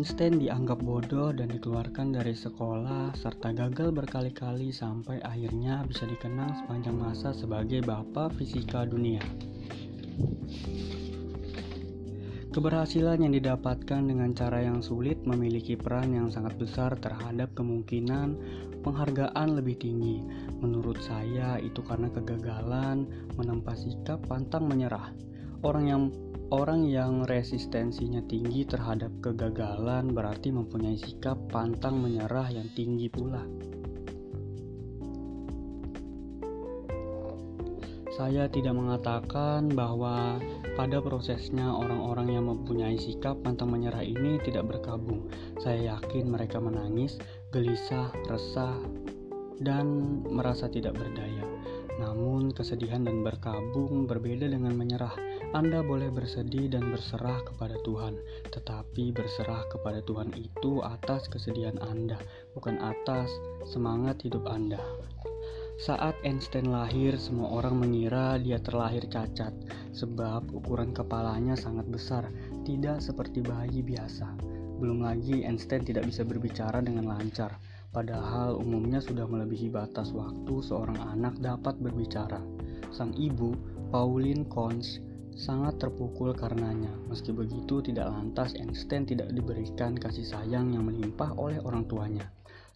Einstein dianggap bodoh dan dikeluarkan dari sekolah serta gagal berkali-kali sampai akhirnya bisa dikenang sepanjang masa sebagai bapak fisika dunia. Keberhasilan yang didapatkan dengan cara yang sulit memiliki peran yang sangat besar terhadap kemungkinan penghargaan lebih tinggi. Menurut saya itu karena kegagalan menempa sikap pantang menyerah. Orang yang Orang yang resistensinya tinggi terhadap kegagalan berarti mempunyai sikap pantang menyerah yang tinggi pula. Saya tidak mengatakan bahwa pada prosesnya orang-orang yang mempunyai sikap pantang menyerah ini tidak berkabung. Saya yakin mereka menangis, gelisah, resah, dan merasa tidak berdaya. Namun, kesedihan dan berkabung berbeda dengan menyerah. Anda boleh bersedih dan berserah kepada Tuhan, tetapi berserah kepada Tuhan itu atas kesedihan Anda, bukan atas semangat hidup Anda. Saat Einstein lahir, semua orang mengira dia terlahir cacat, sebab ukuran kepalanya sangat besar, tidak seperti bayi biasa. Belum lagi, Einstein tidak bisa berbicara dengan lancar, padahal umumnya sudah melebihi batas waktu seorang anak dapat berbicara. Sang ibu, Pauline Kons, sangat terpukul karenanya. Meski begitu, tidak lantas Einstein tidak diberikan kasih sayang yang melimpah oleh orang tuanya.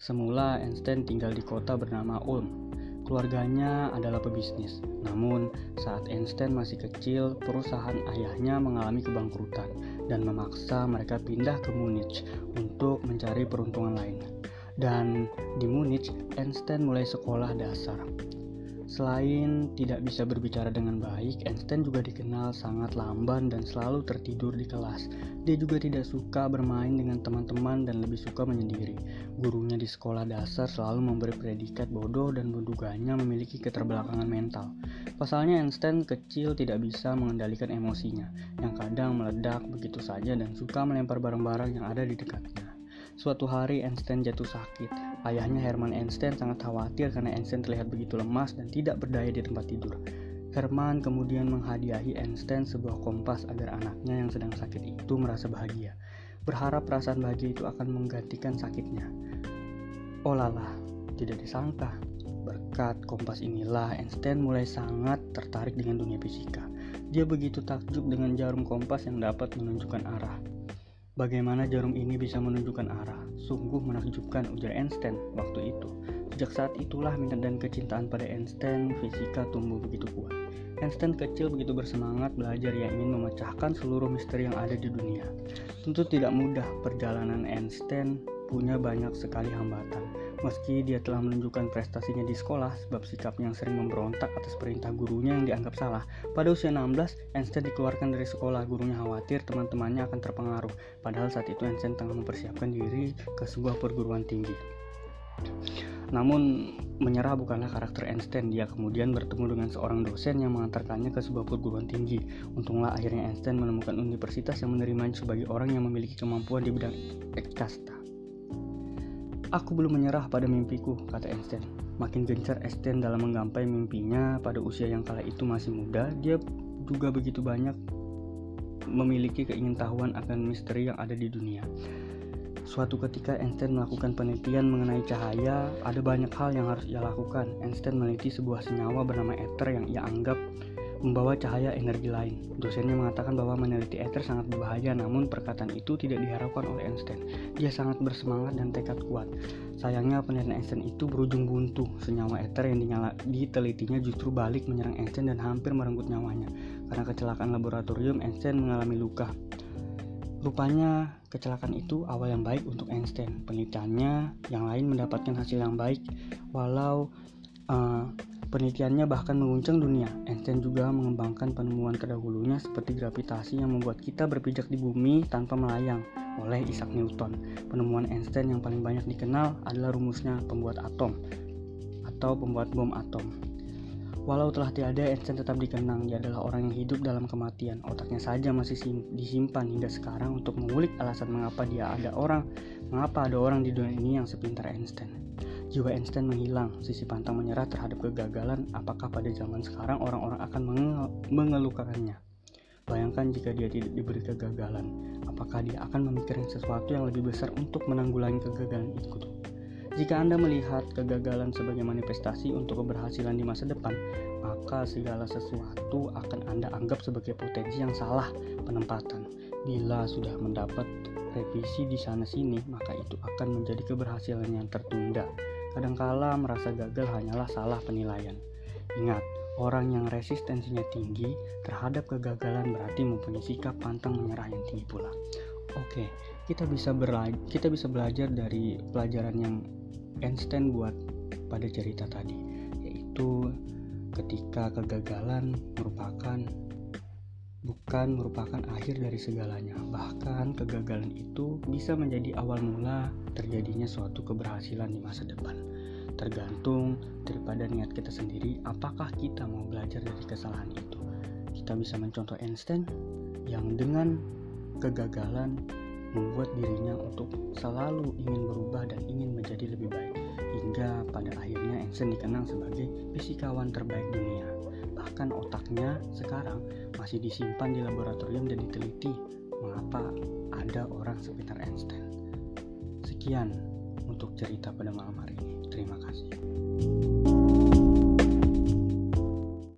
Semula Einstein tinggal di kota bernama Ulm. Keluarganya adalah pebisnis. Namun, saat Einstein masih kecil, perusahaan ayahnya mengalami kebangkrutan dan memaksa mereka pindah ke Munich untuk mencari peruntungan lain. Dan di Munich, Einstein mulai sekolah dasar. Selain tidak bisa berbicara dengan baik, Einstein juga dikenal sangat lamban dan selalu tertidur di kelas. Dia juga tidak suka bermain dengan teman-teman dan lebih suka menyendiri. Gurunya di sekolah dasar selalu memberi predikat bodoh dan menduganya memiliki keterbelakangan mental. Pasalnya Einstein kecil tidak bisa mengendalikan emosinya, yang kadang meledak begitu saja dan suka melempar barang-barang yang ada di dekatnya. Suatu hari Einstein jatuh sakit. Ayahnya Hermann Einstein sangat khawatir karena Einstein terlihat begitu lemas dan tidak berdaya di tempat tidur. Hermann kemudian menghadiahi Einstein sebuah kompas agar anaknya yang sedang sakit itu merasa bahagia. Berharap perasaan bahagia itu akan menggantikan sakitnya. Oh tidak disangka. Berkat kompas inilah Einstein mulai sangat tertarik dengan dunia fisika. Dia begitu takjub dengan jarum kompas yang dapat menunjukkan arah. Bagaimana jarum ini bisa menunjukkan arah? Sungguh menakjubkan ujar Einstein waktu itu. Sejak saat itulah minat dan kecintaan pada Einstein fisika tumbuh begitu kuat. Einstein kecil begitu bersemangat belajar yang ingin memecahkan seluruh misteri yang ada di dunia. Tentu tidak mudah perjalanan Einstein punya banyak sekali hambatan. Meski dia telah menunjukkan prestasinya di sekolah sebab sikapnya yang sering memberontak atas perintah gurunya yang dianggap salah. Pada usia 16, Einstein dikeluarkan dari sekolah. Gurunya khawatir teman-temannya akan terpengaruh. Padahal saat itu Einstein tengah mempersiapkan diri ke sebuah perguruan tinggi. Namun, menyerah bukanlah karakter Einstein. Dia kemudian bertemu dengan seorang dosen yang mengantarkannya ke sebuah perguruan tinggi. Untunglah akhirnya Einstein menemukan universitas yang menerimanya sebagai orang yang memiliki kemampuan di bidang ekstasta. Aku belum menyerah pada mimpiku, kata Einstein. Makin gencar Einstein dalam menggapai mimpinya pada usia yang kala itu masih muda, dia juga begitu banyak memiliki keingintahuan akan misteri yang ada di dunia. Suatu ketika Einstein melakukan penelitian mengenai cahaya, ada banyak hal yang harus ia lakukan. Einstein meneliti sebuah senyawa bernama ether yang ia anggap membawa cahaya energi lain. Dosennya mengatakan bahwa meneliti ether sangat berbahaya, namun perkataan itu tidak diharapkan oleh Einstein. Dia sangat bersemangat dan tekad kuat. Sayangnya penelitian Einstein itu berujung buntu. Senyawa ether yang dinyala, ditelitinya justru balik menyerang Einstein dan hampir merenggut nyawanya. Karena kecelakaan laboratorium, Einstein mengalami luka. Rupanya kecelakaan itu awal yang baik untuk Einstein. Penelitiannya yang lain mendapatkan hasil yang baik, walau uh, Penelitiannya bahkan mengguncang dunia. Einstein juga mengembangkan penemuan terdahulunya seperti gravitasi yang membuat kita berpijak di bumi tanpa melayang oleh Isaac Newton. Penemuan Einstein yang paling banyak dikenal adalah rumusnya pembuat atom atau pembuat bom atom. Walau telah tiada, Einstein tetap dikenang. Dia adalah orang yang hidup dalam kematian. Otaknya saja masih disimpan hingga sekarang untuk mengulik alasan mengapa dia ada orang, mengapa ada orang di dunia ini yang sepintar Einstein. Jiwa Einstein menghilang, sisi pantang menyerah terhadap kegagalan. Apakah pada zaman sekarang orang-orang akan mengelukakannya? Bayangkan jika dia tidak diberi kegagalan, apakah dia akan memikirkan sesuatu yang lebih besar untuk menanggulangi kegagalan itu? Jika Anda melihat kegagalan sebagai manifestasi untuk keberhasilan di masa depan, maka segala sesuatu akan Anda anggap sebagai potensi yang salah penempatan. Bila sudah mendapat revisi di sana-sini, maka itu akan menjadi keberhasilan yang tertunda. Kadangkala merasa gagal hanyalah salah penilaian. Ingat, Orang yang resistensinya tinggi terhadap kegagalan berarti mempunyai sikap pantang menyerah yang tinggi pula. Oke, kita bisa kita bisa belajar dari pelajaran yang Einstein buat pada cerita tadi, yaitu ketika kegagalan merupakan bukan merupakan akhir dari segalanya. Bahkan kegagalan itu bisa menjadi awal mula terjadinya suatu keberhasilan di masa depan. Tergantung daripada niat kita sendiri apakah kita mau belajar dari kesalahan itu. Kita bisa mencontoh Einstein yang dengan kegagalan membuat dirinya untuk selalu ingin berubah dan ingin menjadi lebih baik. Hingga pada akhirnya Einstein dikenal sebagai fisikawan terbaik dunia. Bahkan otaknya sekarang masih disimpan di laboratorium dan diteliti mengapa ada orang sepintar Einstein sekian untuk cerita pada malam hari ini Terima kasih.